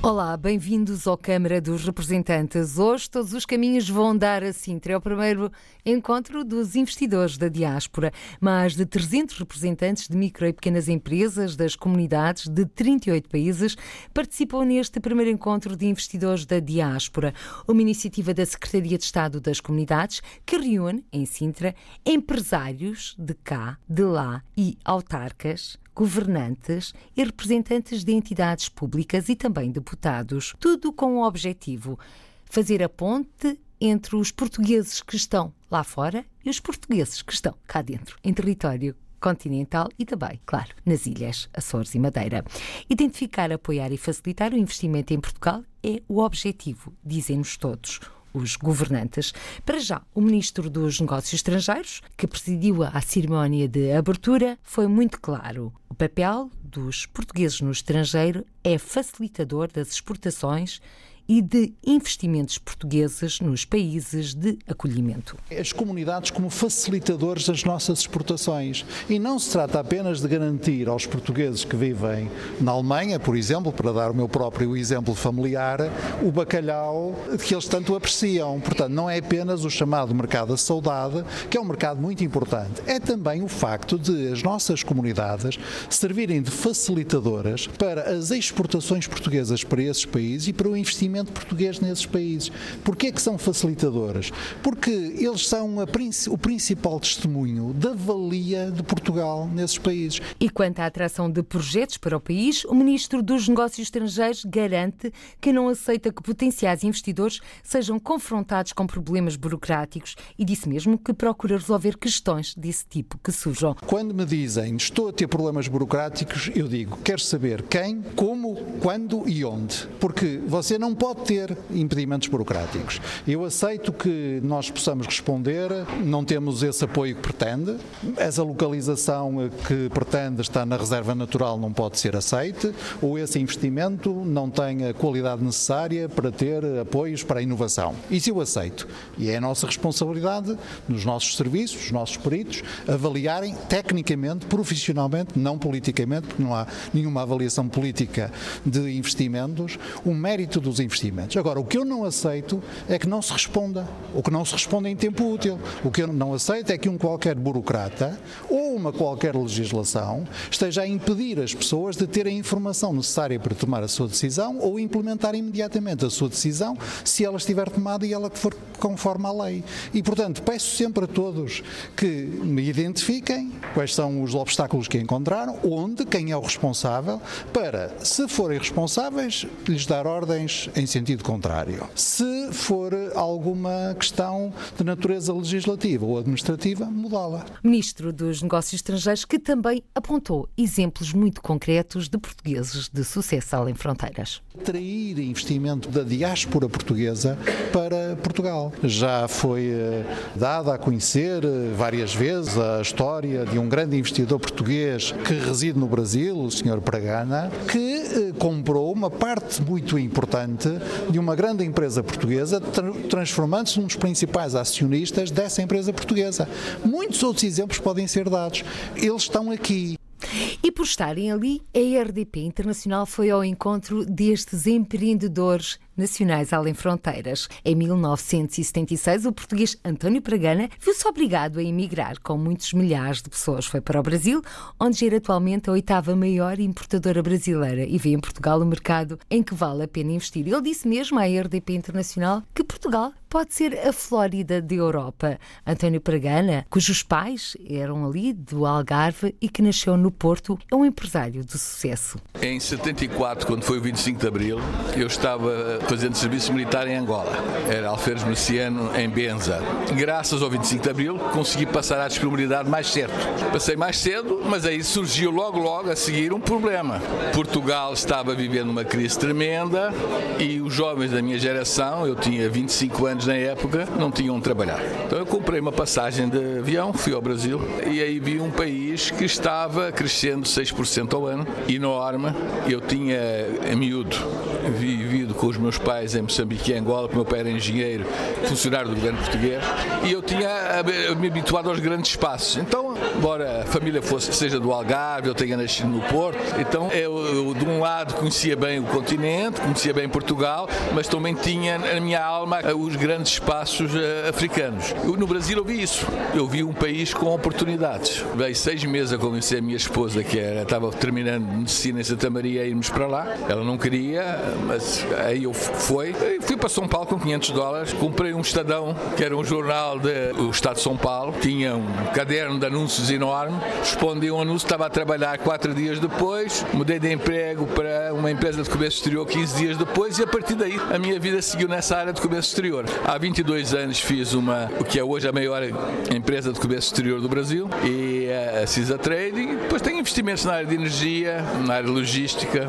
Olá, bem-vindos ao Câmara dos Representantes. Hoje todos os caminhos vão dar a Sintra. É o primeiro encontro dos investidores da diáspora. Mais de 300 representantes de micro e pequenas empresas das comunidades de 38 países participam neste primeiro encontro de investidores da diáspora. Uma iniciativa da Secretaria de Estado das Comunidades que reúne, em Sintra, empresários de cá, de lá e autarcas, governantes e representantes de entidades públicas e também deputados, tudo com o objetivo fazer a ponte entre os portugueses que estão lá fora e os portugueses que estão cá dentro, em território continental e também, claro, nas ilhas Açores e Madeira. Identificar, apoiar e facilitar o investimento em Portugal é o objetivo, dizem-nos todos os governantes. Para já, o Ministro dos Negócios Estrangeiros, que presidiu a cerimónia de abertura, foi muito claro. O papel dos portugueses no estrangeiro é facilitador das exportações e de investimentos portugueses nos países de acolhimento. As comunidades como facilitadores das nossas exportações. E não se trata apenas de garantir aos portugueses que vivem na Alemanha, por exemplo, para dar o meu próprio exemplo familiar, o bacalhau que eles tanto apreciam. Portanto, não é apenas o chamado mercado da saudade, que é um mercado muito importante. É também o facto de as nossas comunidades servirem de facilitadoras para as exportações portuguesas para esses países e para o investimento português nesses países. Porquê que são facilitadoras? Porque eles são a, o principal testemunho da valia de Portugal nesses países. E quanto à atração de projetos para o país, o Ministro dos Negócios Estrangeiros garante que não aceita que potenciais investidores sejam confrontados com problemas burocráticos e disse mesmo que procura resolver questões desse tipo que surjam. Quando me dizem estou a ter problemas burocráticos, eu digo quero saber quem, como, quando e onde. Porque você não pode pode ter impedimentos burocráticos. Eu aceito que nós possamos responder, não temos esse apoio que pretende, essa localização que pretende estar na reserva natural não pode ser aceite, ou esse investimento não tem a qualidade necessária para ter apoios para a inovação. Isso eu aceito. E é a nossa responsabilidade, nos nossos serviços, os nossos peritos, avaliarem tecnicamente, profissionalmente, não politicamente, porque não há nenhuma avaliação política de investimentos, o mérito dos investimentos investimentos. Agora, o que eu não aceito é que não se responda, ou que não se responda em tempo útil. O que eu não aceito é que um qualquer burocrata ou uma qualquer legislação esteja a impedir as pessoas de terem a informação necessária para tomar a sua decisão ou implementar imediatamente a sua decisão se ela estiver tomada e ela for conforme a lei. E, portanto, peço sempre a todos que me identifiquem quais são os obstáculos que encontraram, onde, quem é o responsável, para, se forem responsáveis, lhes dar ordens em sentido contrário. Se for alguma questão de natureza legislativa ou administrativa, mudá-la. Ministro dos Negócios Estrangeiros, que também apontou exemplos muito concretos de portugueses de sucesso além fronteiras. Atrair investimento da diáspora portuguesa para Portugal. Já foi eh, dada a conhecer eh, várias vezes a história de um grande investidor português que reside no Brasil, o Sr. Pragana, que eh, comprou uma parte muito importante de uma grande empresa portuguesa, transformando-se num dos principais acionistas dessa empresa portuguesa. Muitos outros exemplos podem ser dados. Eles estão aqui. E por estarem ali, a RDP Internacional foi ao encontro destes empreendedores nacionais além fronteiras. Em 1976, o português António Pragana viu-se obrigado a emigrar com muitos milhares de pessoas. Foi para o Brasil, onde gera atualmente a oitava maior importadora brasileira e vê em Portugal o mercado em que vale a pena investir. Ele disse mesmo à RDP Internacional que Portugal pode ser a Flórida da Europa. António Pragana, cujos pais eram ali do Algarve e que nasceu no Porto, é um empresário de sucesso. Em 74, quando foi o 25 de Abril, eu estava fazendo serviço militar em Angola. Era alferes miliciano em Benza. Graças ao 25 de Abril consegui passar à disponibilidade mais cedo. Passei mais cedo, mas aí surgiu logo logo a seguir um problema. Portugal estava vivendo uma crise tremenda e os jovens da minha geração, eu tinha 25 anos na época, não tinham onde trabalhar. Então eu comprei uma passagem de avião, fui ao Brasil e aí vi um país que estava crescendo 6% ao ano, enorme. Eu tinha, a miúdo, vivido com os meus pais em Moçambique e Angola, porque meu pai era engenheiro, funcionário do governo português, e eu tinha me habituado aos grandes espaços. Então, embora a família fosse, seja do Algarve, eu tenha nascido no Porto, então eu, eu de um lado conhecia bem o continente, conhecia bem Portugal, mas também tinha na minha alma os grandes espaços uh, africanos. Eu, no Brasil eu vi isso. Eu vi um país com oportunidades. Veio seis meses a convencer a minha esposa, que era, estava terminando medicina em Santa Maria, a irmos para lá. Ela não queria, mas aí eu fui. Fui para São Paulo com 500 dólares, comprei um Estadão, que era um jornal do Estado de São Paulo, tinha um caderno de anúncios enorme, respondi um anúncio, estava a trabalhar quatro dias depois, mudei de emprego para uma empresa de comércio exterior 15 dias depois e a partir daí a minha vida seguiu nessa área de comércio exterior. Há 22 anos fiz uma, o que é hoje a maior empresa de comércio exterior do Brasil e a CISA Trading, depois tem investimentos na área de energia, na área logística,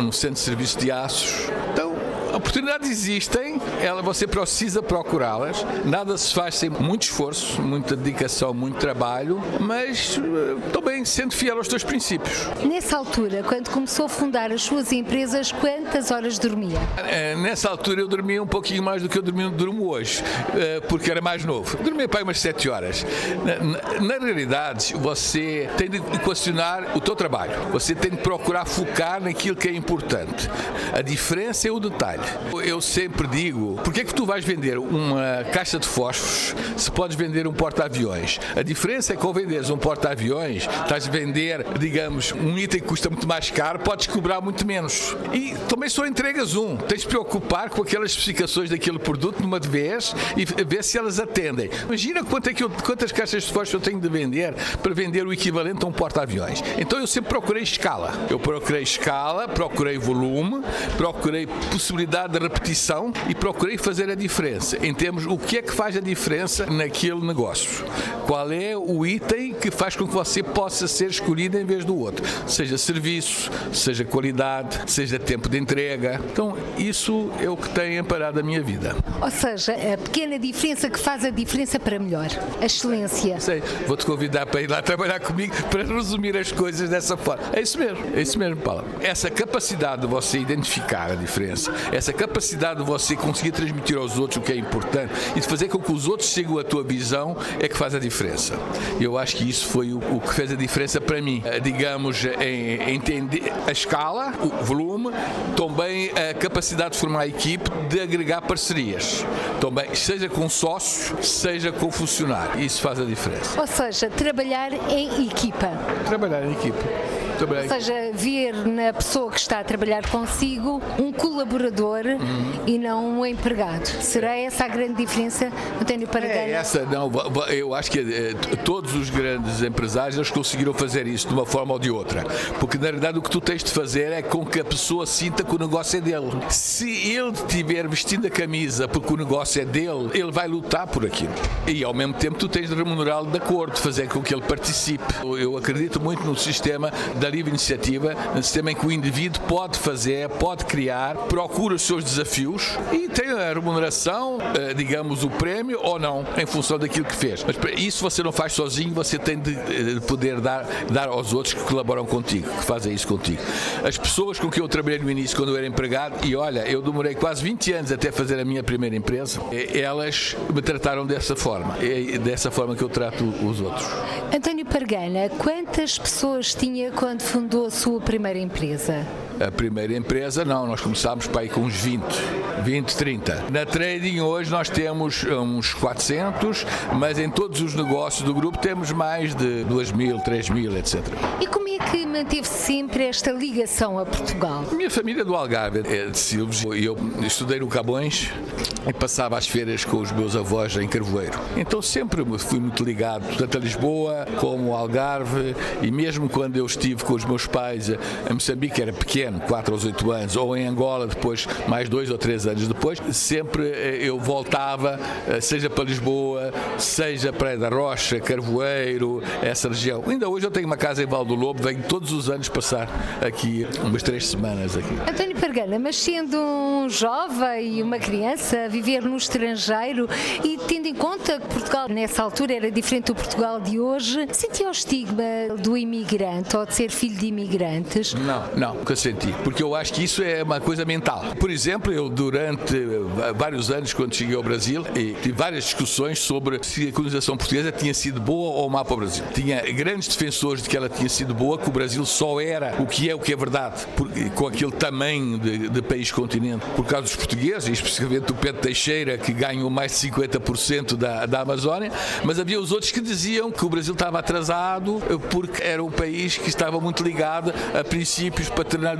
no centro de serviço de aços. Então, Oportunidades existem, ela, você precisa procurá-las. Nada se faz sem muito esforço, muita dedicação, muito trabalho, mas uh, também sendo fiel aos teus princípios. Nessa altura, quando começou a fundar as suas empresas, quantas horas dormia? Uh, nessa altura eu dormia um pouquinho mais do que eu dormia, durmo hoje, uh, porque era mais novo. Dormia para umas 7 horas. Na, na, realidade, você tem de equacionar o teu trabalho. Você tem de procurar focar naquilo que é importante. A diferença é o detalhe. Eu sempre digo, por que é que tu vais vender uma caixa de fósforos se podes vender um porta-aviões? A diferença é que ao venderes um porta-aviões, estás a vender, digamos, um item que custa muito mais caro, podes cobrar muito menos. E também só entregas um. Tens de preocupar com aquelas especificações daquele produto numa de vez e ver se elas atendem. Imagina quanto é que eu, quantas caixas de fósforo eu tenho de vender para vender o equivalente a um porta-aviões. Então eu sempre procurei escala. Eu procurei escala, procurei volume, procurei possibilidade possibilidade de repetição e procurei fazer a diferença em termos o que é que faz a diferença naquele negócio. Qual é o item que faz com que você possa ser escolhido em vez do outro? Seja serviço, seja qualidade, seja tempo de entrega. Então, isso é o que tem amparado a minha vida. Ou seja, a pequena diferença que faz a diferença para melhor. A excelência. Sei, vou-te convidar para ir lá trabalhar comigo para resumir as coisas dessa forma. É isso mesmo, é isso mesmo, Paula. Essa capacidade de você identificar a diferença, essa capacidade de você conseguir transmitir aos outros o que é importante e de fazer com que os outros sigam a tua visão é que faz a diferença. Eu acho que isso foi o, o que fez a diferença para mim. Eh, digamos, em, entender a escala, o volume, também a capacidade de formar a equipe, de agregar parcerias. Também, seja com sócios, seja com funcionários. Isso faz a diferença. Ou seja, trabalhar em equipa. Trabalhar em equipa. Ou seja, ver na pessoa que está a trabalhar consigo um colaborador uhum. e não um empregado. Será essa a grande diferença, António Paragana? É essa, não. Eu acho que eh, todos os grandes empresários eles conseguiram fazer isso de uma forma ou de outra. Porque na verdade o que tu tens de fazer é com que a pessoa sinta que o negócio é dele. Se ele estiver vestindo a camisa porque o negócio é dele, ele vai lutar por aquilo. E ao mesmo tempo tu tens de remunerá-lo de acordo, fazer com que ele participe. Eu acredito muito no sistema da livre iniciativa, um sistema em que o indivíduo pode fazer, pode criar, procura os seus desafios e tem a remuneração, eh, digamos, o prémio ou não, em função daquilo que fez. Mas isso você não faz sozinho, você tem de eh, poder dar, dar aos outros que colaboram contigo, que fazem isso contigo. As pessoas com que eu trabalhei no início, quando eu era empregado, e olha, eu demorei quase 20 anos até fazer a minha primeira empresa, elas me trataram dessa forma, dessa forma que eu trato os outros. António Pargana, quantas pessoas tinha quando quando fundou a sua primeira empresa? A primeira empresa, não, nós começámos para aí com uns 20, 20, 30. Na trading hoje nós temos uns 400, mas em todos os negócios do grupo temos mais de 2 mil, 3 mil, etc. E como é que manteve sempre esta ligação a Portugal? Minha família é do Algarve é de Silves e eu estudei no Cabões e passava as férias com os meus avós em Carvoeiro. Então sempre fui muito ligado, tanto a Lisboa como ao Algarve e mesmo quando eu estive com os meus pais em Moçambique, era pequeno, 4 aos 8 anos, ou em Angola depois, mais dois ou três anos depois, sempre eh, eu voltava, eh, seja para Lisboa, seja para da Rocha, Carvoeiro, essa região. Ainda hoje eu tenho uma casa em Val do Lobo, venho todos os anos passar aqui umas três semanas aqui. António Pargana, mas sendo um jovem e uma criança viver no estrangeiro e tendo em conta que Portugal nessa altura era diferente do Portugal de hoje, sentia o estigma do imigrante ou de ser filho de imigrantes? Não, não, nunca senti transmitir, porque eu acho que isso é uma coisa mental. Por exemplo, eu durante vários anos, quando cheguei ao Brasil, tive várias discussões sobre se a colonização portuguesa tinha sido boa ou má para o Brasil. Tinha grandes defensores de que ela tinha sido boa, que o Brasil só era o que é o que é verdade, com aquele tamanho de, de país continente, por causa dos portugueses, especificamente o Pedro Teixeira, que ganhou mais de 50% da, da Amazónia, mas havia os outros que diziam que o Brasil estava atrasado porque era um país que estava muito ligado a princípios paternalistas,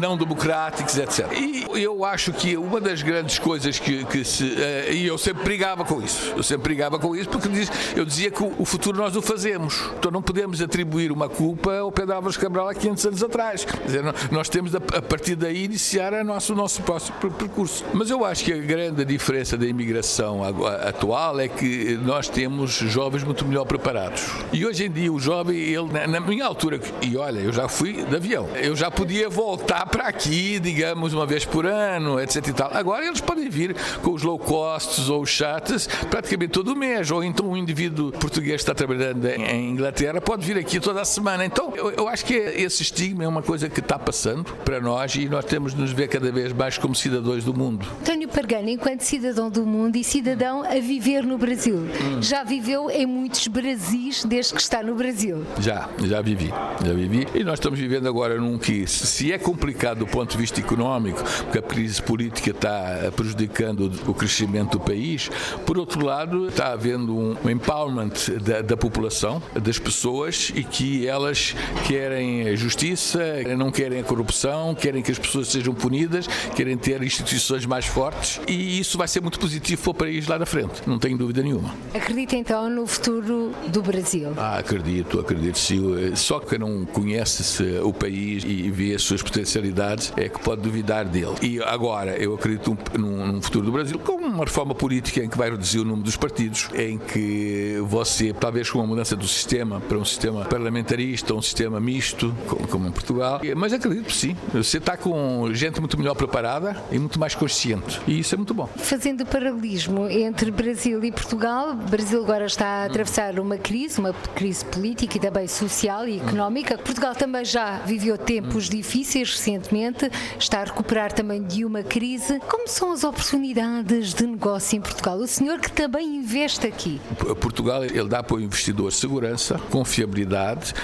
não democráticos, etc. E eu acho que uma das grandes coisas que, que se. Uh, e eu sempre brigava com isso. Eu sempre brigava com isso porque eu dizia que o futuro nós o fazemos. Então não podemos atribuir uma culpa ao Pedro Álvares Cabral há 500 anos atrás. Quer dizer, nós temos a partir daí iniciar a nosso, o nosso próximo percurso. Mas eu acho que a grande diferença da imigração atual é que nós temos jovens muito melhor preparados. E hoje em dia o jovem, ele, na minha altura, e olha, eu já fui de avião, eu já podia voltar para aqui, digamos, uma vez por ano, etc e tal. Agora eles podem vir com os low costs ou os chatas praticamente todo mês, ou então um indivíduo português que está trabalhando em Inglaterra pode vir aqui toda a semana. Então eu, eu acho que esse estigma é uma coisa que está passando para nós e nós temos de nos ver cada vez mais como cidadãos do mundo. António Pargana, enquanto cidadão do mundo e cidadão a viver no Brasil, hum. já viveu em muitos Brasis desde que está no Brasil? Já, já vivi, já vivi. E nós estamos vivendo agora num que, se é complicado do ponto de vista económico, porque a crise política está prejudicando o crescimento do país, por outro lado, está havendo um empowerment da, da população, das pessoas, e que elas querem justiça, não querem a corrupção, querem que as pessoas sejam punidas, querem ter instituições mais fortes, e isso vai ser muito positivo para o país lá na frente, não tenho dúvida nenhuma. Acredita então no futuro do Brasil? Ah, acredito, acredito sim. Só que não conhece o país e vê suas potencialidades é que pode duvidar dele. E agora, eu acredito num, num futuro do Brasil com uma reforma política em que vai reduzir o número dos partidos, em que você, talvez com uma mudança do sistema para um sistema parlamentarista, um sistema misto, como em Portugal, mas acredito sim. Você está com gente muito melhor preparada e muito mais consciente. E isso é muito bom. Fazendo paralelismo entre Brasil e Portugal, o Brasil agora está a atravessar uma crise, uma crise política e também social e económica. Portugal também já viveu tempos difíceis recentemente, está a recuperar também de uma crise. Como são as oportunidades de negócio em Portugal? O senhor que também investe aqui. Portugal ele dá para o investidor segurança, confiabilidade,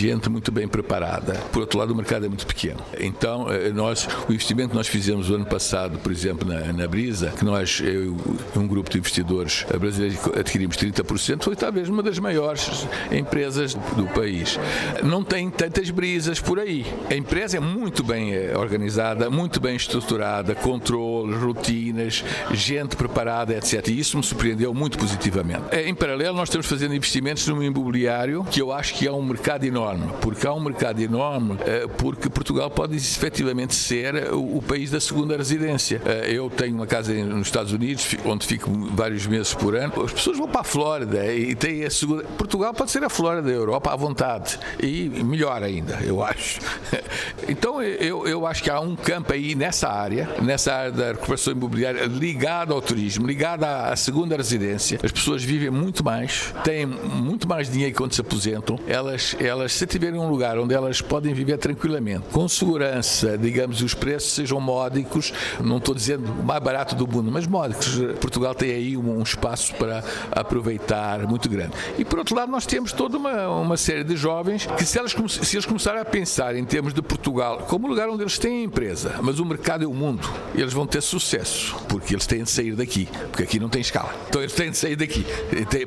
gente muito bem preparada. Por outro lado, o mercado é muito pequeno. Então, eh, nós, o investimento que nós fizemos o ano passado, por exemplo, na, na Brisa, que nós, eu um grupo de investidores brasileiros adquirimos 30%, foi talvez uma das maiores empresas do país. Não tem tantas brisas por aí. A empresa é muito bem eh, organizada, muito bem estruturada, controles, rotinas, gente preparada, etc. E isso me surpreendeu muito positivamente. Eh, em paralelo, nós estamos fazendo investimentos no imobiliário, que eu acho que é um mercado enorme enorme, porque há um mercado enorme, eh, porque Portugal pode efetivamente ser o país da segunda residência. Eh, eu tenho uma casa nos Estados Unidos, onde fico vários meses por ano. As pessoas vão para a Flórida e têm a segunda. Portugal pode ser a Flórida da Europa à vontade. E melhor ainda, eu acho. Então eu, acho que há um campo aí nessa área, nessa área da recuperação imobiliária, ligada ao turismo, ligada à segunda residência. As pessoas vivem muito mais, têm muito mais dinheiro quando se aposentam, elas, elas se tiverem um lugar onde elas podem viver tranquilamente, com segurança, digamos, os preços sejam módicos, não estou dizendo mais barato do mundo, mas módicos. Portugal tem aí um, espaço para aproveitar muito grande. E por outro lado, nós temos toda uma, uma série de jovens que, se, elas, se eles começarem a pensar em termos de Portugal como lugar onde eles têm empresa, mas o mercado é o mundo, eles vão ter sucesso, porque eles têm de sair daqui, porque aqui não tem escala. Então eles têm de sair daqui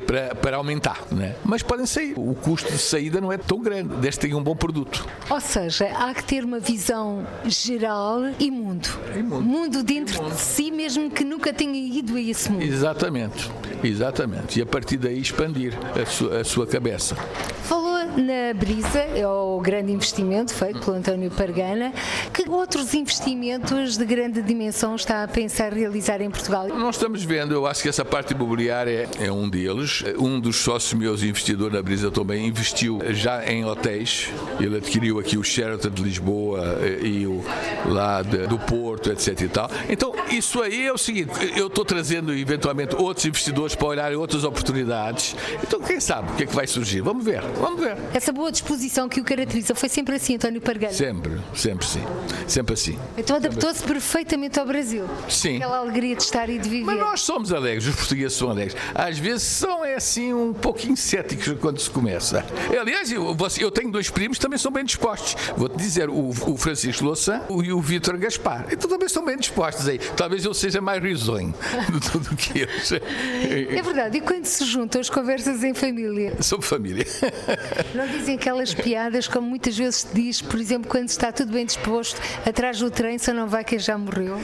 para, para aumentar, né? mas podem sair. O custo de saída não é tão grande desde que tenha um bom produto. Ou seja, há que ter uma visão geral e mundo. E mundo. mundo dentro mundo. de si, mesmo que nunca tenha ido a esse mundo. Exatamente, exatamente. E a partir daí expandir a sua, a sua cabeça. Falou na Brisa, é o grande investimento feito pelo António Pargana. Que outros investimentos de grande dimensão está a pensar realizar em Portugal? Nós estamos vendo, eu acho que essa parte imobiliária é um deles. Um dos sócios meus, investidor na Brisa também, investiu já em hotéis. Ele adquiriu aqui o Sheraton de Lisboa eh, e o lá de, do Porto, etc e tal. Então, isso aí é o seguinte, eu estou trazendo eventualmente outros investidores para olharem outras oportunidades. Então, quem sabe o que é que vai surgir? Vamos ver, vamos ver. Essa boa disposição que o caracteriza foi sempre assim, António Pargalho? Sempre, sempre sim. Sempre assim. Então adaptou-se perfeitamente ao Brasil. Sim. Aquela alegria de estar e de viver. Mas nós somos alegres, os portugueses são alegres. Às vezes são é assim um pouquinho céticos quando se começa. Aliás, eu, eu tenho dois primos que também são bem dispostos. Vou-te dizer, o, o Francisco Louçã e o Vítor Gaspar. Então também estão bem dispostos aí. Talvez eu seja mais risonho do, tudo que eles. É verdade. E quando se juntam as conversas em família? Sobre família. Não dizem aquelas piadas como muitas vezes se diz, por exemplo, quando está tudo bem disposto, atrás do trem só não vai quem já morreu?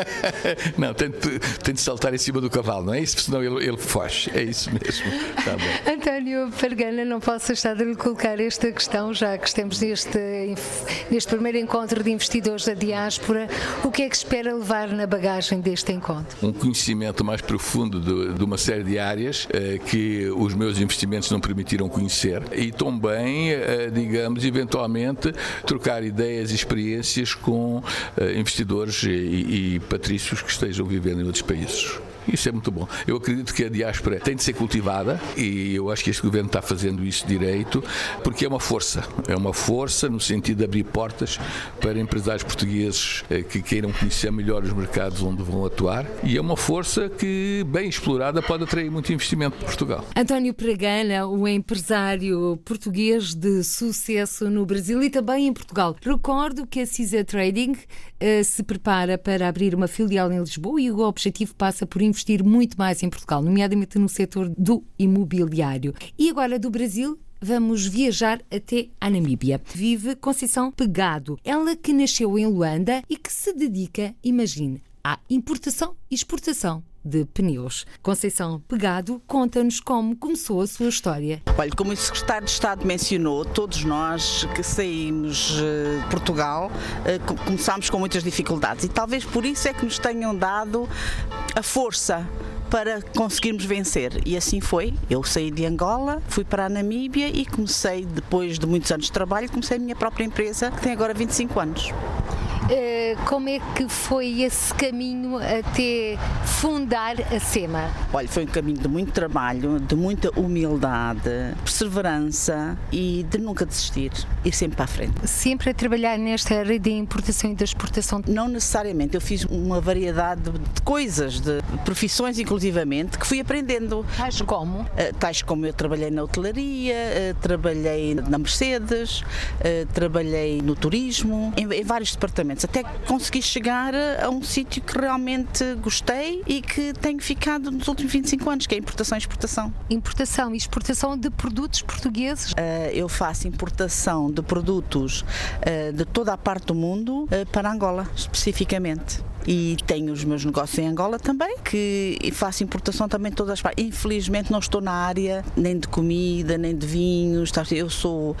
não, tem de, tem de saltar em cima do cavalo, não é isso? Senão ele, ele foge. É isso mesmo. Tá bom. António Pargana, não posso deixar de lhe colocar esta questão, já que estamos neste, neste primeiro encontro de investidores da diáspora. O que é que espera levar na bagagem deste encontro? Um conhecimento mais profundo de, de uma série de áreas eh, que os meus investimentos não permitiram conhecer e também, eh, digamos, eventualmente trocar ideias e experiências com eh, investidores e, e patrícios que estejam vivendo em outros países. Isso é muito bom. Eu acredito que a diáspora tem de ser cultivada e eu acho que este governo está fazendo isso direito, porque é uma força. É uma força no sentido de abrir portas para empresários portugueses eh, que queiram conhecer melhor os mercados onde vão atuar e é uma força que, bem explorada, pode atrair muito investimento para Portugal. António Pregana, o empresário português de sucesso no Brasil e também em Portugal. Recordo que a CISA Trading uh, se prepara para abrir uma filial em Lisboa e o objetivo passa por investir muito mais em Portugal, nomeadamente no setor do imobiliário. E agora do Brasil, vamos viajar até a Namíbia. Vive Conceição Pegado, ela que nasceu em Luanda e que se dedica, imagine, à importação e exportação de pneus. Conceição Pegado conta-nos como começou a sua história. Olha, como o secretário de Estado mencionou, todos nós que saímos de Portugal eh, começámos com muitas dificuldades e talvez por isso é que nos tenham dado a força para conseguirmos vencer. E assim foi. Eu saí de Angola, fui para a Namíbia e comecei, depois de muitos anos de trabalho, comecei a minha própria empresa, que tem agora 25 anos. Eh, como é que foi esse caminho até fundar a SEMA? Olha, foi um caminho de muito trabalho, de muita humildade, perseverança e de nunca desistir, ir sempre para a frente. Sempre a trabalhar nesta área de importação e da exportação? Não necessariamente, eu fiz uma variedade de coisas, de profissões inclusivamente, que fui aprendendo. Tais como? Uh, tais como eu trabalhei na hotelaria, uh, trabalhei na Mercedes, trabalhei no turismo, em vários departamentos até consegui chegar a um sítio que realmente gostei e que tenho ficado nos últimos 25 anos, que é importação e exportação. Importação e exportação de produtos portugueses? Uh, eu faço importação de produtos uh, de toda a parte do mundo uh, para Angola, especificamente e tenho os meus negócios em Angola também, que faço importação também de todas as partes. Infelizmente não estou na área nem de comida, nem de vinhos. Eu sou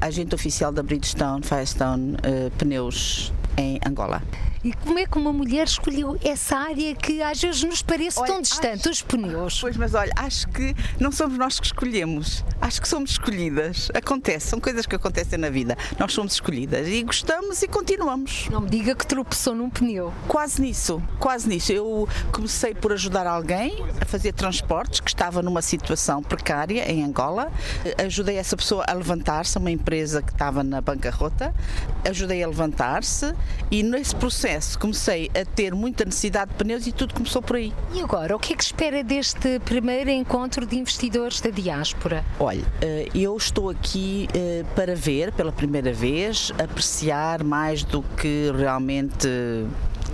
agente oficial da Bridgestone, Firestone uh, Pneus em Angola. E como é que uma mulher escolheu essa área que às vezes nos parece olha, tão distante, acho, os pneus? Pois, mas olha, acho que não somos nós que escolhemos, acho que somos escolhidas. Acontece, são coisas que acontecem na vida. Nós somos escolhidas e gostamos e continuamos. Não me diga que tropeçou num pneu. Quase nisso, quase nisso. Eu comecei por ajudar alguém a fazer transportes que estava numa situação precária em Angola. Ajudei essa pessoa a levantar-se, uma empresa que estava na bancarrota. Ajudei a levantar-se e nesse processo comecei a ter muita necessidade de pneus e tudo começou por aí. E agora, o que é que espera deste primeiro encontro de investidores da diáspora? Olha, eh, eu estou aqui eh, para ver pela primeira vez, apreciar mais do que realmente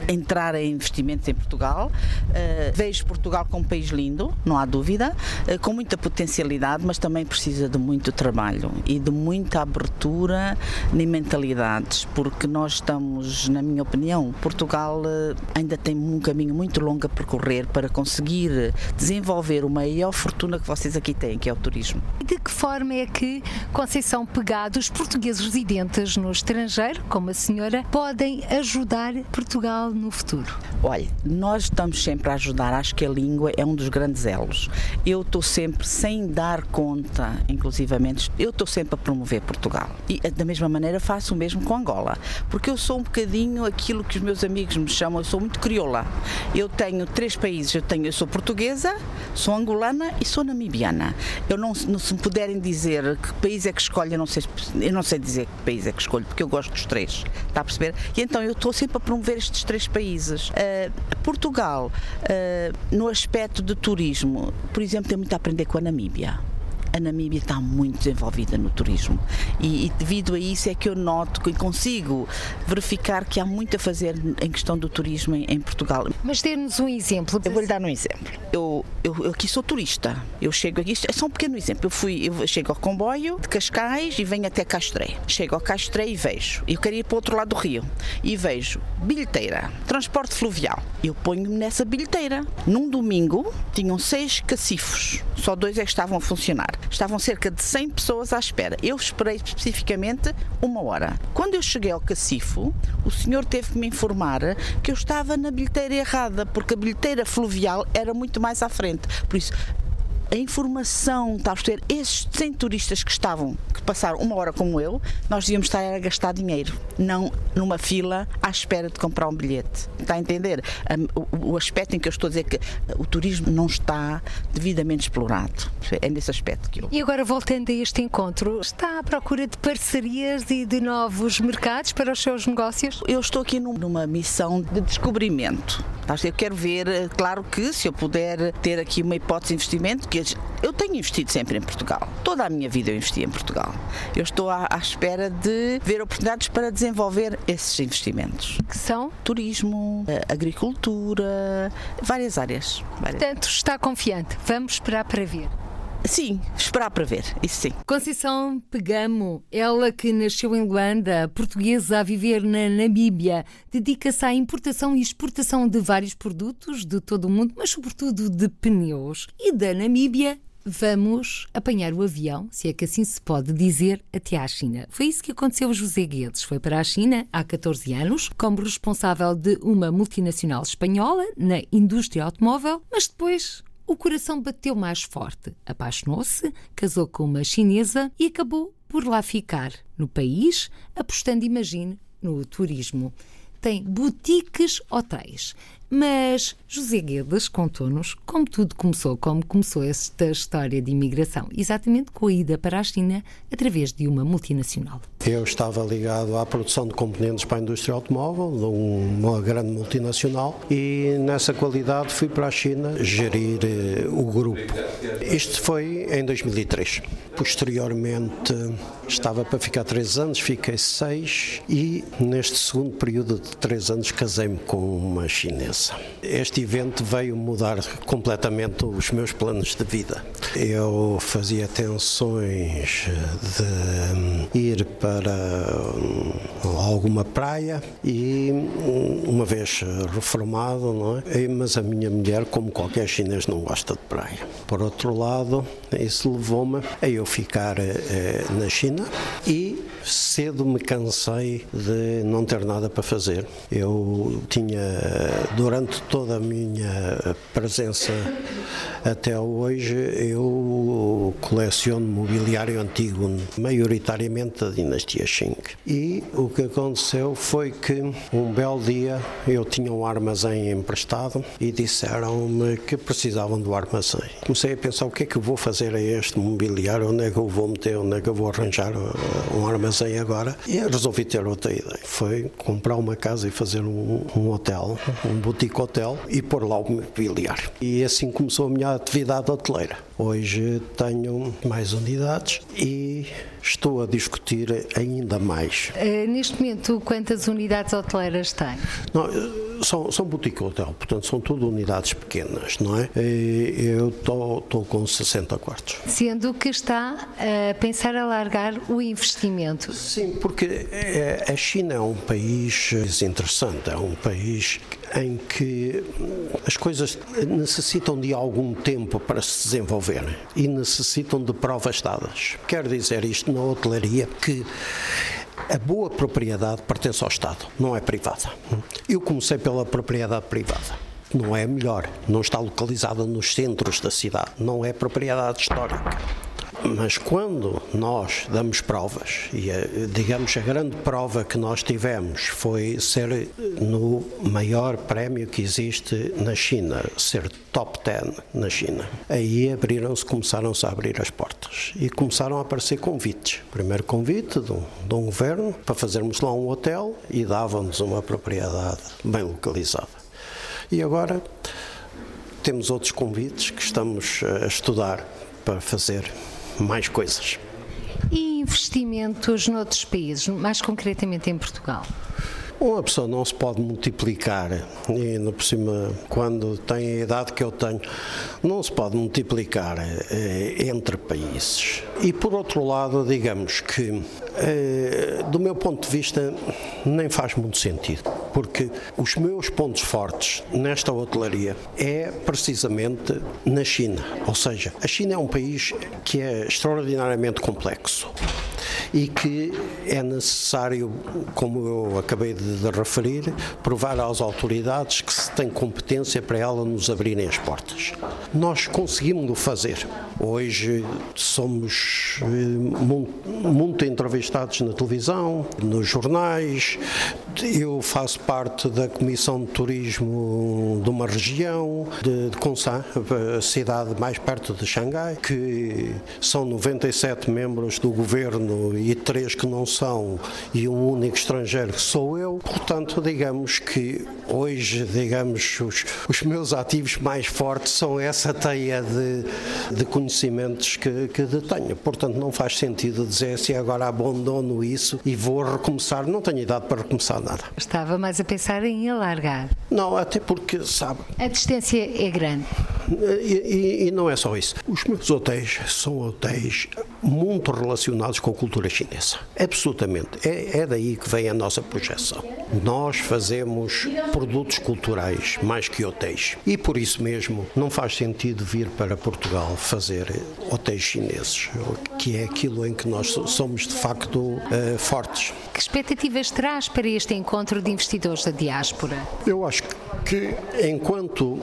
entrar em investimentos em Portugal. Uh, vejo Portugal como um país lindo, não há dúvida, uh, com muita potencialidade, mas também precisa de muito trabalho e de muita abertura nem mentalidades, porque nós estamos, na minha opinião, Portugal uh, ainda tem um caminho muito longo a percorrer para conseguir desenvolver uma maior fortuna que vocês aqui têm, que é o turismo. De que forma é que Conceição Pegado, os portugueses residentes no estrangeiro, como a senhora, podem ajudar Portugal no futuro? Olha, nós estamos sempre a ajudar, acho que a língua é um dos grandes elos. Eu estou sempre, sem dar conta, inclusivamente, eu estou sempre a promover Portugal. E da mesma maneira faço o mesmo com Angola, porque eu sou um bocadinho aquilo que os meus amigos me chamam, eu sou muito crioula. Eu tenho três países, eu tenho, eu sou portuguesa, Sou angolana e sou namibiana. Eu não, não se me puderem dizer que país é que escolho, eu não sei, eu não sei dizer que país é que escolho, porque eu gosto dos três. Está a perceber? E então eu estou sempre a promover estes três países. Uh, Portugal, uh, no aspecto de turismo, por exemplo, tem muito a aprender com a Namíbia a Namíbia está muito desenvolvida no turismo e, e, devido a isso é que eu noto e consigo verificar que há muito a fazer em questão do turismo em, em Portugal. Mas dê-nos um exemplo. Eu vou lhe dar um exemplo. Eu, eu, eu, aqui sou turista. Eu chego aqui, é só um pequeno exemplo. Eu fui, eu chego ao comboio de Cascais e venho até Castré. Chego ao Castré e vejo. Eu quero ir para o outro lado do rio e vejo bilheteira, transporte fluvial. Eu ponho-me nessa bilheteira. Num domingo tinham seis cacifos, só dois é que estavam a funcionar. Estavam cerca de 100 pessoas à espera. Eu esperei especificamente uma hora. Quando eu cheguei ao cacifo, o senhor teve que me informar que eu estava na bilheteira errada, porque a bilheteira fluvial era muito mais à frente. Por isso, a informação, está a perceber, esses 100 turistas que estavam, que passaram uma hora como eu, nós devíamos estar a gastar dinheiro, não numa fila à espera de comprar um bilhete. Está a entender? O, aspecto em que eu estou a dizer que o turismo não está devidamente explorado. É nesse aspecto que eu. E agora, voltando a este encontro, está à procura de parcerias e de novos mercados para os seus negócios? Eu estou aqui numa missão de descobrimento. Eu quero ver, eh, claro que se eu puder ter aqui uma hipótese de investimento, que eu tenho investido sempre em Portugal. Toda a minha vida eu investi em Portugal. Eu estou à, à espera de ver oportunidades para desenvolver esses investimentos. Que são? Turismo, eh, agricultura, várias áreas. Várias. Portanto, está confiante. Vamos esperar para ver. Sim, esperar para ver, isso sim. Conceição Pegamo, ela que nasceu em Luanda, portuguesa a viver na Namíbia, dedica-se à importação e exportação de vários produtos de todo o mundo, mas sobretudo de pneus. E da Namíbia vamos apanhar o avião, se é que assim se pode dizer, até à China. Foi isso que aconteceu a José Guedes. Foi para a China há 14 anos, como responsável de uma multinacional espanhola na indústria automóvel, mas depois o coração bateu mais forte. Apaixonou-se, casou com uma chinesa e acabou por lá ficar no país, apostando, imagine, no turismo. Tem boutiques hotéis. Mas José Guedes contou-nos como tudo começou, como começou esta história de imigração, exatamente com a ida para a China através de uma multinacional. Eu estava ligado à produção de componentes para a indústria automóvel, de uma grande multinacional, e nessa qualidade fui para a China gerir eh, o grupo. Isto foi em 2003. Posteriormente estava para ficar três anos, fiquei seis, e neste segundo período de três anos casei-me com uma chinesa. Este evento veio mudar completamente os meus planos de vida. Eu fazia tensões de ir para alguma praia e uma vez reformado, não é? Mas a minha mulher, como qualquer chinês, não gosta de praia. Por outro lado, isso levou-me a eu ficar eh, na China e cedo me cansei de não ter nada para fazer. Eu tinha, durante toda a minha presença até hoje, eu coleciono mobiliário antigo, maioritariamente da dinastia Qing. E o que aconteceu foi que um belo dia eu tinha um armazém emprestado e disseram-me que precisavam do armazém. Comecei a pensar o que é que eu vou fazer a este mobiliário, onde é que eu vou meter, onde é que eu vou arranjar uh, um armazém agora. E resolvi ter outra ideia. Foi comprar uma casa e fazer um, um hotel, um boutique hotel e pôr lá o mobiliário. E assim começou a minha atividade hoteleira. Hoje tenho mais unidades e estou a discutir ainda mais. Uh, neste momento, quantas unidades hoteleiras tem? Não, eh, são, são boutique hotel, portanto são tudo unidades pequenas, não é? Eu estou com 60 quartos. Sendo que está a pensar alargar o investimento. Sim, porque eh, a China é um país interessante, é um país em que as coisas necessitam de algum tempo para se desenvolverem e necessitam de provas dadas. Quero dizer isto na hotelaria que a boa propriedade pertence ao Estado, não é privada. Eu comecei pela propriedade privada. Não é melhor, não está localizada nos centros da cidade, não é propriedade histórica Mas quando nós damos provas, e digamos a grande prova que nós tivemos foi ser no maior prémio que existe na China, ser top 10 na China. Aí abriram-se, começaram-se a abrir as portas e começaram a aparecer convites. Primeiro convite de um, de um governo para fazermos lá um hotel e davam-nos uma propriedade bem localizada. E agora temos outros convites que estamos a estudar para fazer mais coisas. E investimentos noutros países, mais concretamente em Portugal? Uma pessoa não se pode multiplicar, e ainda por cima, quando tem a idade que eu tenho, não se pode multiplicar eh, entre países. E por outro lado, digamos que, do meu ponto de vista, nem faz muito sentido, porque os meus pontos fortes nesta hotelaria é precisamente na China. Ou seja, a China é um país que é extraordinariamente complexo e que é necessário, como eu acabei de referir, provar às autoridades que se tem competência para ela nos abrirem as portas. Nós conseguimos fazer. Hoje somos eh, muito entrevistados na televisão, nos jornais. Eu faço parte da Comissão de Turismo de uma região, de, de a cidade mais perto de Xangai, que são 97 membros do governo e três que não são, e um único estrangeiro que sou eu. Portanto, digamos que hoje, digamos, os, os meus ativos mais fortes são essa teia de, de conhecimento conhecimentos que, que detenho. Portanto, não faz sentido dizer se agora abandono isso e vou recomeçar. Não tenho idade para recomeçar nada. Estava mais a pensar em alargar. Não, até porque, sabe. A distância é grande. E, e, e, não é só isso. Os meus hotéis são hotéis muito relacionados com a cultura chinesa. Absolutamente. É, é daí que vem a nossa projeção. Nós fazemos produtos culturais mais que hotéis. E por isso mesmo não faz sentido vir para Portugal fazer hotéis chineses, que é aquilo em que nós somos de facto uh, fortes. Que expectativas traz para este encontro de investidores da diáspora? Eu acho que enquanto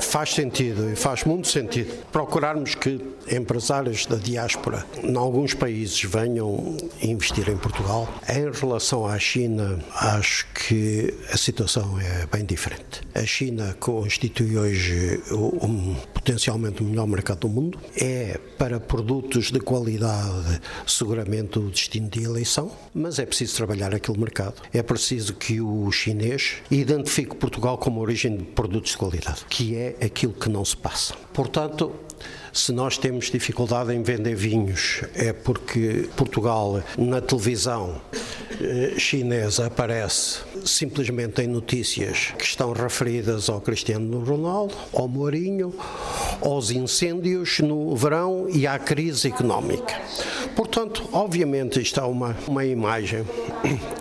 faz sentido e faz muito sentido procurarmos que empresários da diáspora em alguns países venham investir em Portugal. Em relação à China, acho que a situação é bem diferente. A China constitui hoje um, potencialmente o melhor mercado do mundo. É para produtos de qualidade seguramente o destino de eleição, mas é preciso trabalhar aquele mercado. É preciso que o chinês identifique Portugal como origem de produtos de qualidade que é aquilo que não se passa. Portanto, se nós temos dificuldade em vender vinhos, é porque Portugal, na televisão eh, chinesa, aparece simplesmente em notícias que estão referidas ao Cristiano Ronaldo, ao Mourinho, aos incêndios no verão e à crise económica. Portanto, obviamente, é uma, uma imagem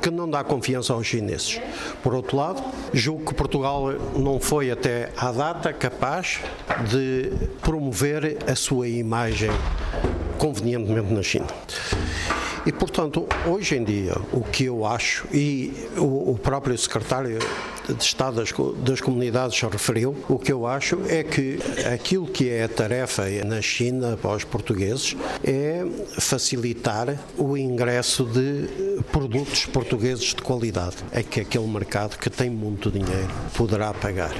que não dá confiança aos chineses. Por outro lado, julgo que Portugal não foi até à data capaz de promover a sua imagem convenientemente na China. E, portanto, hoje em dia, o que eu acho, e o, próprio secretário de Estado das, das Comunidades referiu, o que eu acho é que aquilo que é a tarefa na China para os portugueses é facilitar o ingresso de produtos portugueses de qualidade. É que aquele mercado que tem muito dinheiro poderá pagar.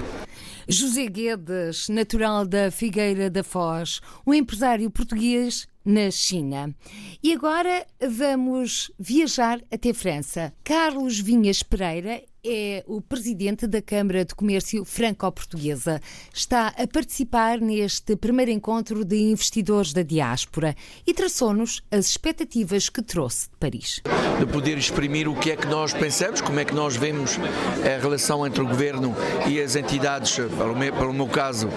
José Guedes, natural da Figueira da Foz, um empresário português na China. E agora vamos viajar até França. Carlos Vinhas Pereira é o presidente da Câmara de Comércio Franco-Portuguesa. Está a participar neste primeiro encontro de investidores da diáspora e traçou-nos as expectativas que trouxe de Paris. De poder exprimir o que é que nós pensamos, como é que nós vemos a relação entre o governo e as entidades, para o meu, para o meu caso,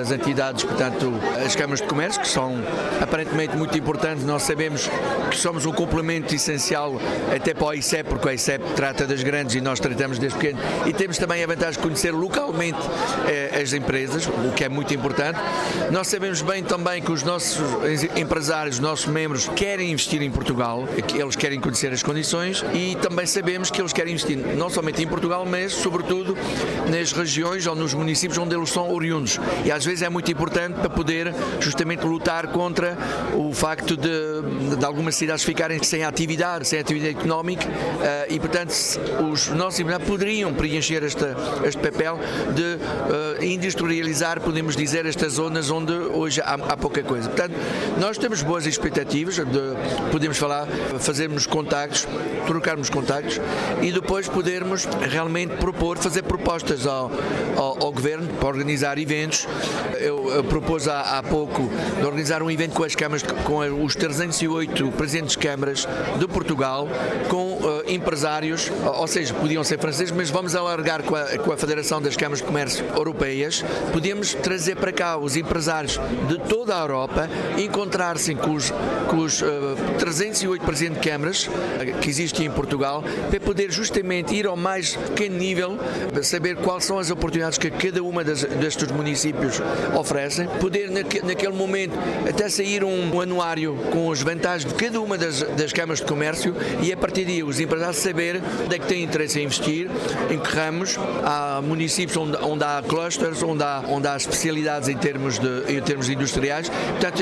as entidades, portanto, as câmaras de comércio, que são aparentemente muito importantes. Nós sabemos que somos um complemento essencial até para o ICEP, porque o ICEP trata das grandes e nós tratamos trabalhamos desde pequeno e temos também a vantagem de conhecer localmente eh, as empresas, o que é muito importante. Nós sabemos bem também que os nossos empresários, os nossos membros querem investir em Portugal, que eles querem conhecer as condições e também sabemos que eles querem investir não somente em Portugal, mas sobretudo nas regiões ou nos municípios onde eles são oriundos. E às vezes é muito importante para poder justamente lutar contra o facto de, de algumas cidades ficarem sem atividade, sem atividade económica uh, e, portanto, os nossos poderiam preencher esta, este papel de uh, industrializar, podemos dizer, estas zonas onde hoje há, há, pouca coisa. Portanto, nós temos boas expectativas de podemos falar, fazermos contactos, trocarmos contactos e depois podermos realmente propor, fazer propostas ao, ao, ao Governo para organizar eventos. Eu, eu propus há, há, pouco de organizar um evento com as câmaras, com os 308 presidentes de câmaras de Portugal, com uh, empresários, ou seja, podiam ser franceses, mas vamos alargar com a, com a Federação das Câmaras de Comércio Europeias, podíamos trazer para cá os empresários de toda a Europa, encontrar-se com os, com os uh, 308 presidentes de câmaras eh, que existem em Portugal, para poder justamente ir ao mais pequeno nível, saber quais são as oportunidades que cada uma das, destes municípios oferecem, poder naque, naquele momento até sair um, um, anuário com as vantagens de cada uma das, das câmaras de comércio e a partir daí os empresários saber onde é que têm interesse em investir, em que ramos, há municípios onde, onde há clusters, onde há, onde há especialidades em termos, de, em termos industriais, portanto,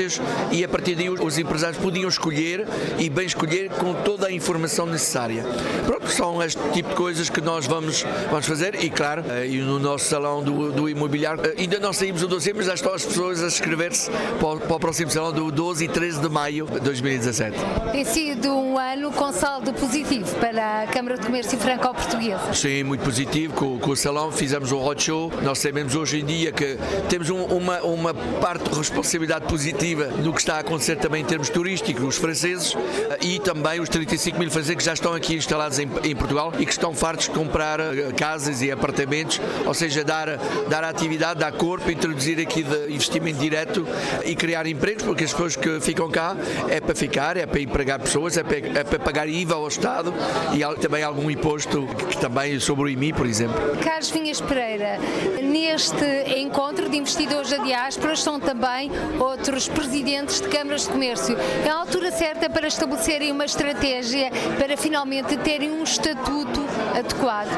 e a partir daí os, os empresários podiam escolher e bem escolher com toda a informação necessária. Pronto, são este tipo de coisas que nós vamos, vamos fazer e, claro, eh, e no nosso salão do, do imobiliário, eh, ainda não saímos do dossiê, mas já estão as pessoas a inscrever-se para, para, o próximo salão do 12 e 13 de maio de 2017. Tem sido um ano com saldo positivo para a Câmara de Comércio Franco-Portuguesa? Sim, muito positivo. Com, com, o salão fizemos um roadshow. Nós sabemos hoje em dia que temos um, uma, uma parte de responsabilidade positiva no que está a acontecer também em termos turísticos. Os franceses eh, e também os 35 mil franceses que já estão aqui instalados em, em Portugal e que estão fartos de comprar eh, casas e apartamentos, ou seja, dar, dar atividade, dar corpo, introduzir aqui investimento direto e criar empregos, porque as pessoas que ficam cá é para ficar, é para empregar pessoas, é para, é para pagar IVA ao Estado e também algum imposto que também sobre o IMI, por exemplo. Carlos Vinhas Pereira, neste encontro de investidores da diáspora estão também outros presidentes de câmaras de comércio. É a altura certa para estabelecerem uma estratégia para finalmente terem um estatuto adequado?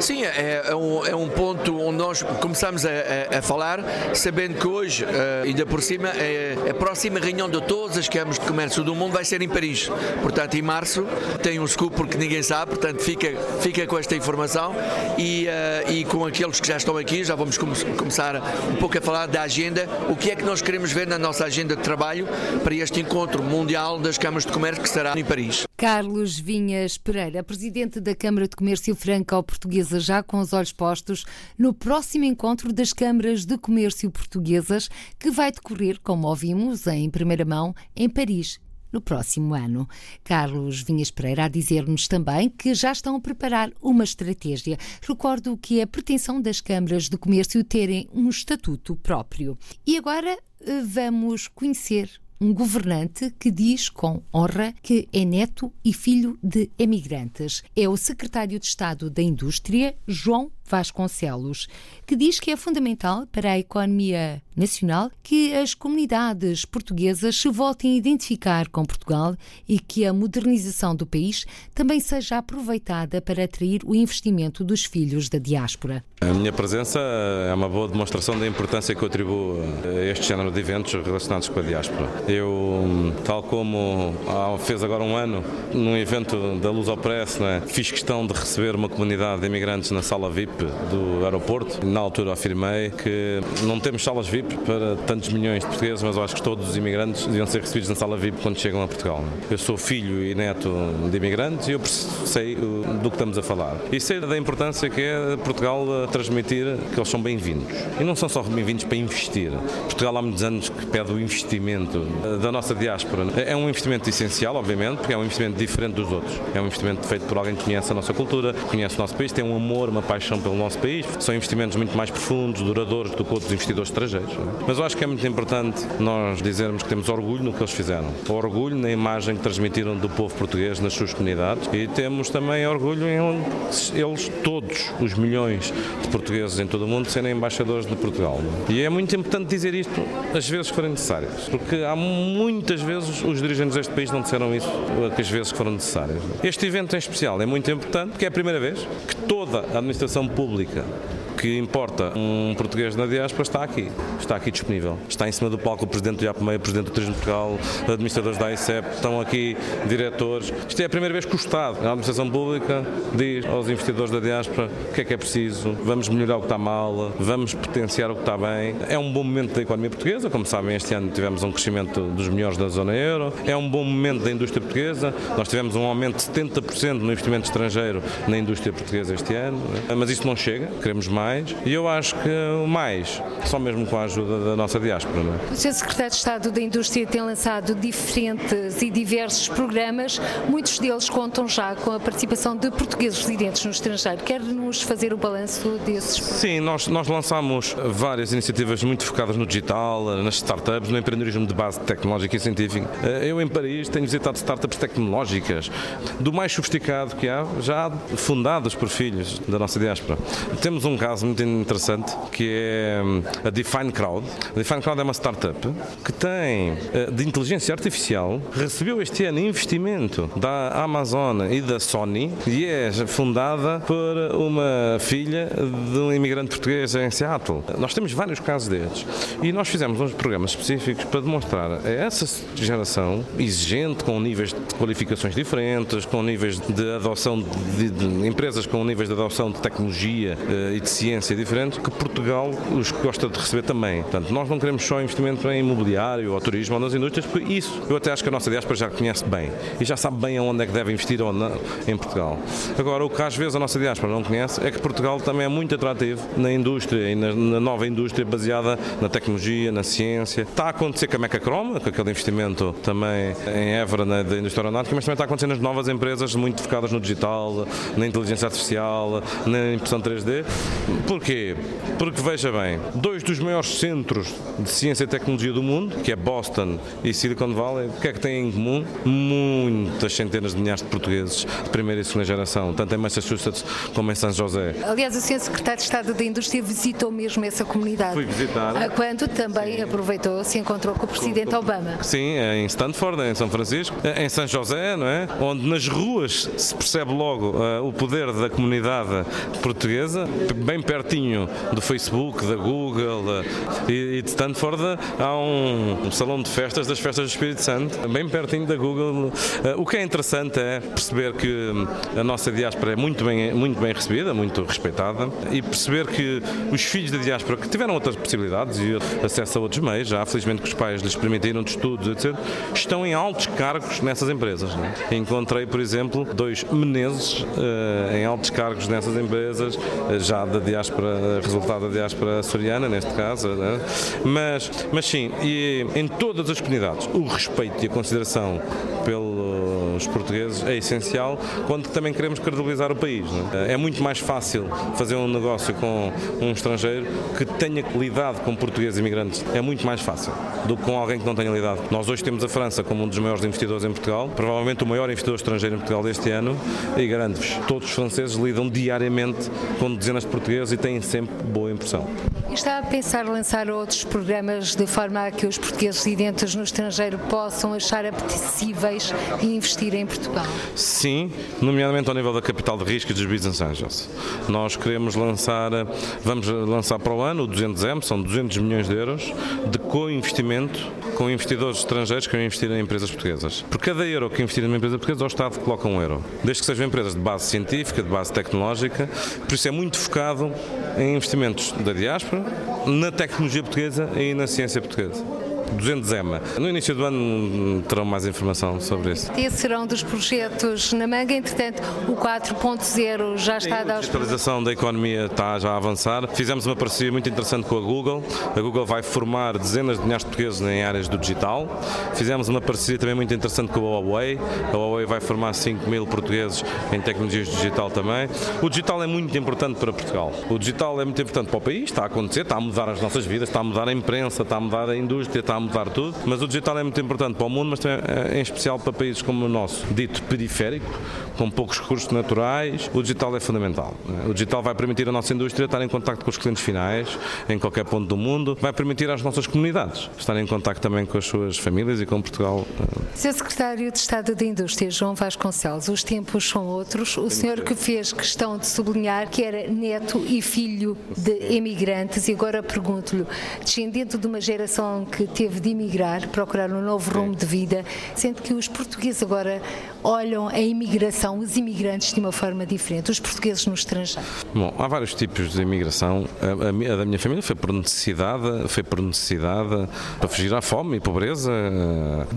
Sim, é, é, um, é um, ponto onde nós começamos a, a, a falar, sabendo que hoje, uh, ainda por cima, é, a próxima reunião de todas as câmaras de comércio do mundo vai ser em Paris. Portanto, em março, tem um scoop porque ninguém sabe, portanto, fica, fica com esta informação e, uh, e com aqueles que já estão aqui, já vamos come começar um pouco a falar da agenda, o que é que nós queremos ver na nossa agenda de trabalho para este encontro mundial das câmaras de comércio que será em Paris. Carlos Vinhas Pereira, presidente da Câmara de Comércio Franco-Portuguesa, já com os olhos postos no próximo encontro das câmaras de comércio portuguesas, que vai decorrer, como ouvimos em primeira mão, em Paris, no próximo ano. Carlos Vinhas Pereira a dizer-nos também que já estão a preparar uma estratégia. Recordo que é a pretensão das câmaras de comércio terem um estatuto próprio. E agora eh, vamos conhecer um governante que diz com honra que é neto e filho de emigrantes. É o secretário de Estado da Indústria, João Vasconcelos, que diz que é fundamental para a economia nacional que as comunidades portuguesas se voltem a identificar com Portugal e que a modernização do país também seja aproveitada para atrair o investimento dos filhos da diáspora. A minha presença é uma boa demonstração da importância que eu atribuo a este género de eventos relacionados com a diáspora. Eu, tal como fez agora um ano, num evento da Luz ao Press, né, fiz questão de receber uma comunidade de imigrantes na sala VIP do aeroporto. Na altura afirmei que não temos salas VIP para tantos milhões de portugueses, mas eu acho que todos os imigrantes deviam ser recebidos na sala VIP quando chegam a Portugal. Eu sou filho e neto de imigrantes e eu sei do que estamos a falar. E sei da importância que é Portugal transmitir que eles são bem-vindos. E não são só bem-vindos para investir. Portugal há muitos anos que pede o investimento da nossa diáspora. É um investimento essencial, obviamente, porque é um investimento diferente dos outros. É um investimento feito por alguém que conhece a nossa cultura, conhece o nosso país, tem um amor, uma paixão pelo nosso país. São investimentos muito mais profundos, duradouros do que outros investidores estrangeiros. Mas eu acho que é muito importante nós dizermos que temos orgulho no que eles fizeram. Orgulho na imagem que transmitiram do povo português nas suas comunidades e temos também orgulho em eles todos, os milhões de portugueses em todo o mundo, serem embaixadores de Portugal. E é muito importante dizer isto às vezes que forem necessárias, porque há muitas vezes os dirigentes deste país não disseram isso as vezes que foram necessárias. Este evento em especial é muito importante porque é a primeira vez que toda a administração pública que importa um português na diáspora está aqui, está aqui disponível. Está em cima do palco o Presidente do IAPMEI, o Presidente do Turismo de Portugal, administradores da ICEP, estão aqui diretores. Isto é a primeira vez que o Estado, a administração pública, diz aos investidores da diáspora o que é que é preciso, vamos melhorar o que está mal, vamos potenciar o que está bem. É um bom momento da economia portuguesa, como sabem, este ano tivemos um crescimento dos melhores da zona euro, é um bom momento da indústria portuguesa, nós tivemos um aumento de 70% no investimento estrangeiro na indústria portuguesa este ano, mas isso não chega, queremos mais mais. E eu acho que o mais, só mesmo com a ajuda da nossa diáspora. É? O Sr. Secretário de Estado da Indústria tem lançado diferentes e diversos programas, muitos deles contam já com a participação de portugueses residentes no estrangeiro. Quer-nos fazer o balanço desses programas? Sim, nós, nós lançámos várias iniciativas muito focadas no digital, nas startups, no empreendedorismo de base tecnológica e científica. Eh, eu, em Paris, tenho visitado startups tecnológicas, do mais sofisticado que há, já fundadas por filhos da nossa diáspora. Temos um caso caso muito interessante que é hum, a Define Crowd. A Define Crowd é uma startup que tem eh, de inteligência artificial, recebeu este ano investimento da Amazon e da Sony e é fundada por uma filha de um imigrante português em Seattle. Nós temos vários casos destes e nós fizemos uns programas específicos para demonstrar a essa geração exigente, com níveis de qualificações diferentes, com níveis de adoção de, de empresas com níveis de adoção de tecnologia uh, e de ciência ciência diferente que Portugal os gosta de receber também. Portanto, nós não queremos só investimento em imobiliário ou turismo ou nas indústrias, porque isso eu até acho que a nossa diáspora já conhece bem e já sabe bem aonde é que deve investir ou não em Portugal. Agora, o que às vezes a nossa diáspora não conhece é que Portugal também é muito atrativo na indústria e na, na nova indústria baseada na tecnologia, na ciência. Está a acontecer com a Mecacroma, com aquele investimento também em Évora na, da indústria aeronáutica, mas também está a acontecer nas novas empresas muito focadas no digital, na inteligência artificial, na impressão 3D. Porquê? Porque, veja bem, dois dos maiores centros de ciência e tecnologia do mundo, que é Boston e Silicon Valley, o que é que têm em comum? Muitas centenas de milhares de portugueses de primeira e segunda geração, tanto em Massachusetts como em São José. Aliás, o Sr. Secretário de Estado da Indústria visitou mesmo essa comunidade. Fui visitar. Quando também Sim. aproveitou, se encontrou com o Presidente com, com, Obama. Sim, em Stanford, em São Francisco, em São José, não é? Onde nas ruas se percebe logo uh, o poder da comunidade portuguesa, bem pertinho do Facebook, da Google e, de Stanford, há um, um, salão de festas das festas do Espírito Santo, bem pertinho da Google. Eh, o que é interessante é perceber que a nossa diáspora é muito bem, muito bem recebida, muito respeitada, e perceber que os filhos da diáspora, que tiveram outras possibilidades e acesso a outros meios, já felizmente que os pais lhes permitiram de estudos, etc., estão em altos cargos nessas empresas. É? Encontrei, por exemplo, dois meneses uh, em altos cargos nessas empresas, uh, já da diáspora resultado da diáspora açoriana, neste caso, né? mas, mas sim, e em todas as comunidades, o respeito e a consideração pelos portugueses é essencial quando também queremos credibilizar o país. Né? É muito mais fácil fazer um negócio com um estrangeiro que tenha lidado com portugueses imigrantes. É muito mais fácil do que com alguém que não tenha lidado. Nós hoje temos a França como um dos maiores investidores em Portugal, provavelmente o maior investidor estrangeiro em Portugal deste ano, e garanto-vos, todos os franceses lidam diariamente com dezenas de portugueses e têm sempre boa impressão. Está a pensar lançar outros programas de forma a que os portugueses residentes no estrangeiro possam achar apetecíveis e investir em Portugal? Sim, nomeadamente ao nível da capital de risco e dos business angels. Nós queremos lançar, vamos lançar para o ano o 200M, são 200 milhões de euros de co-investimento com investidores estrangeiros que vão investir em empresas portuguesas. Por cada euro que investir numa empresa portuguesa, o Estado coloca um euro. Desde que sejam empresas de base científica, de base tecnológica, por isso é muito focado em investimentos da diáspora, na tecnologia portuguesa e na ciência portuguesa. 200 EMA. No início do ano terão mais informação sobre isso. Esses serão dos projetos na manga, entretanto, o 4.0 já está a dar. A digitalização da economia está já a avançar. Fizemos uma parceria muito interessante com a Google. A Google vai formar dezenas de milhares de portugueses em áreas do digital. Fizemos uma parceria também muito interessante com a Huawei. A Huawei vai formar 5 mil portugueses em tecnologias digital também. O digital é muito importante para Portugal. O digital é muito importante para o país, está a acontecer, está a mudar as nossas vidas, está a mudar a imprensa, está a mudar a indústria, está a mudar tudo. Mas o digital é muito importante para o mundo, mas também é, em especial para países como o nosso, dito periférico, com poucos recursos naturais. O digital é fundamental. O digital vai permitir à nossa indústria estar em contato com os clientes finais, em qualquer ponto do mundo, vai permitir às nossas comunidades estar em contato também com as suas famílias e com Portugal. Sr. Secretário de Estado da Indústria, João Vasconcelos, os tempos são outros. O senhor que fez questão de sublinhar que era neto e filho de emigrantes, e agora pergunto-lhe, descendente de uma geração que teve de emigrar, procurar um novo rumo de vida, sendo que os portugueses agora olham a imigração, os imigrantes, de uma forma diferente, os portugueses no estrangeiro? Bom, há vários tipos de imigração. A, a, a da minha família foi por necessidade, foi por necessidade para fugir à fome e pobreza.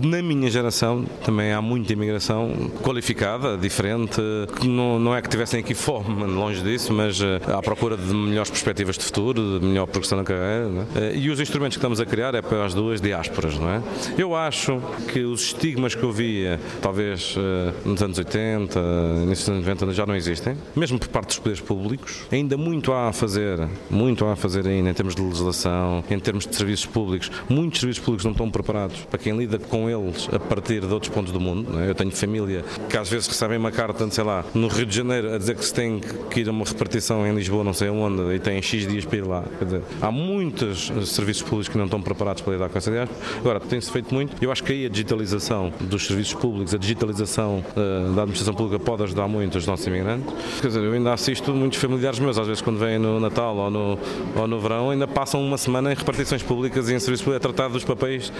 Na minha geração também há muita imigração qualificada, diferente, que não, não é que tivessem aqui fome, longe disso, mas eh, à procura de melhores perspectivas de futuro, de melhor progressão na carreira. É? E os instrumentos que estamos a criar é para as duas diásporas, não é? Eu acho que os estigmas que eu via, talvez eh, nos anos 80, início dos anos 90, já não existem, mesmo por parte dos poderes públicos. Ainda muito há a fazer, muito há a fazer ainda em termos de legislação, em termos de serviços públicos. Muitos serviços públicos não estão preparados para quem lida com eles a partir de outros pontos do mundo. É? Eu tenho família que às vezes recebem uma carta, sei lá, no Rio de Janeiro a dizer que se tem que ir a uma repartição em Lisboa, não sei onde, e tem X dias para ir lá. Dizer, há muitos serviços públicos que não estão preparados para lidar com essa diáspora. Agora, tem-se feito muito. Eu acho que aí a digitalização dos serviços públicos, a digitalização uh, da administração pública pode ajudar muito os nossos imigrantes. Quer dizer, eu ainda assisto muitos familiares meus, às vezes quando vêm no Natal ou no, ou no verão, ainda passam uma semana em repartições públicas e em serviços públicos a tratar dos papéis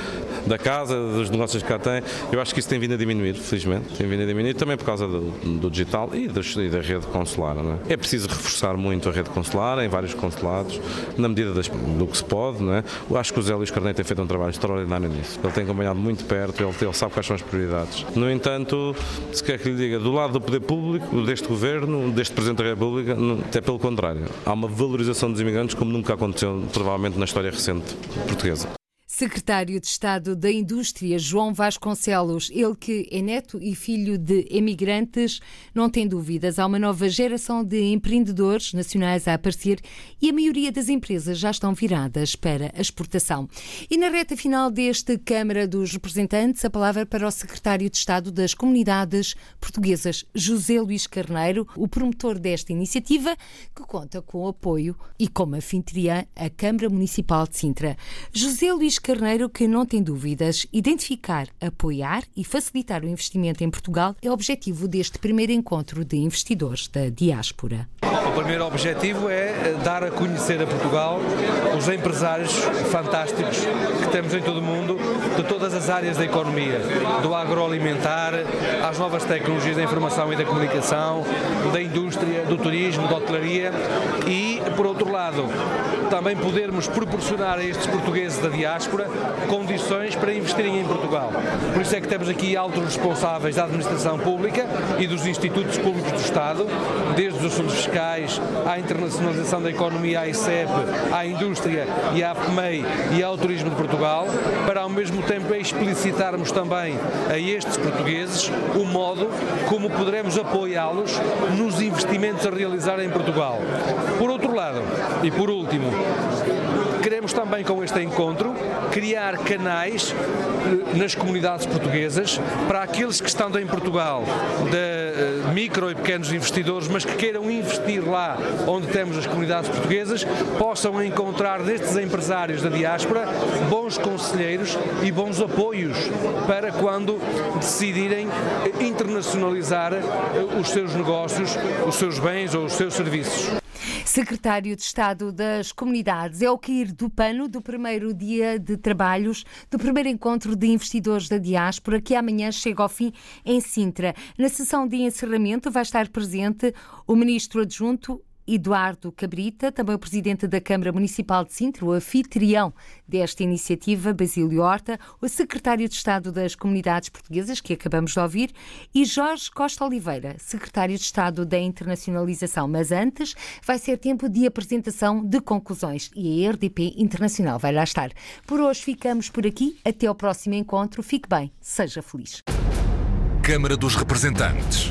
da casa, dos negócios que cá têm. Eu acho que isso tem vindo a diminuir, felizmente. Tem vindo a diminuir também por causa do, do digital e, e, da rede consular. É? é? preciso reforçar muito a rede consular em vários consulados, na medida das, do que se pode. Não é? Eu acho que o Zé Luís Carneiro tem feito um trabalho extraordinário nisso. Ele tem acompanhado muito perto, ele, ele sabe quais são as prioridades. No entanto, se quer que lhe diga, do lado do poder público, deste governo, deste Presidente da República, até pelo contrário. Há uma valorização dos imigrantes como nunca aconteceu, provavelmente, na história recente portuguesa. Secretário de Estado da Indústria, João Vasconcelos, ele que é neto e filho de emigrantes, não tem dúvidas, há uma nova geração de empreendedores nacionais a aparecer e a maioria das empresas já estão viradas para a exportação. E na reta final deste Câmara dos Representantes, a palavra para o Secretário de Estado das Comunidades Portuguesas, José Luís Carneiro, o promotor desta iniciativa, que conta com o apoio e como anfitriã a Câmara Municipal de Sintra. José Luís Carneiro que não tem dúvidas. Identificar, apoiar e facilitar o investimento em Portugal é o objetivo deste primeiro encontro de investidores da diáspora. O primeiro objetivo é eh, dar a conhecer a Portugal os empresários fantásticos que temos em todo o mundo, de todas as áreas da economia, do agroalimentar, às novas tecnologias da informação e da comunicação, da indústria, do turismo, da hotelaria e, por outro lado, também podermos proporcionar a estes portugueses da diáspora condições para investirem em Portugal. Por isso é que temos aqui altos responsáveis da administração pública e dos institutos públicos do Estado, desde os assuntos fiscais à internacionalização da economia, à ICEP, à indústria e à FMEI e ao turismo de Portugal, para ao mesmo tempo explicitarmos também a estes portugueses o modo como poderemos apoiá-los nos investimentos a realizar em Portugal. Por outro lado, e por último, Queremos também com este encontro criar canais eh, nas comunidades portuguesas para aqueles que estão em Portugal de eh, micro e pequenos investidores, mas que queiram investir lá onde temos as comunidades portuguesas, possam encontrar nestes empresários da diáspora bons conselheiros e bons apoios para quando decidirem internacionalizar eh, os seus negócios, os seus bens ou os seus serviços. Secretário de Estado das Comunidades, é o cair do pano do primeiro dia de trabalhos do primeiro encontro de investidores da diáspora, que amanhã chega ao fim em Sintra. Na sessão de encerramento vai estar presente o Ministro Adjunto Eduardo Cabrita, também o presidente da Câmara Municipal de Sintra, o anfitrião desta iniciativa, Basílio Horta, o secretário de Estado das Comunidades Portuguesas, que acabamos de ouvir, e Jorge Costa Oliveira, secretário de Estado da Internacionalização. Mas antes, vai ser tempo de apresentação de conclusões e a RDP Internacional vai lá estar. Por hoje ficamos por aqui. Até ao próximo encontro. Fique bem, seja feliz. Câmara dos Representantes.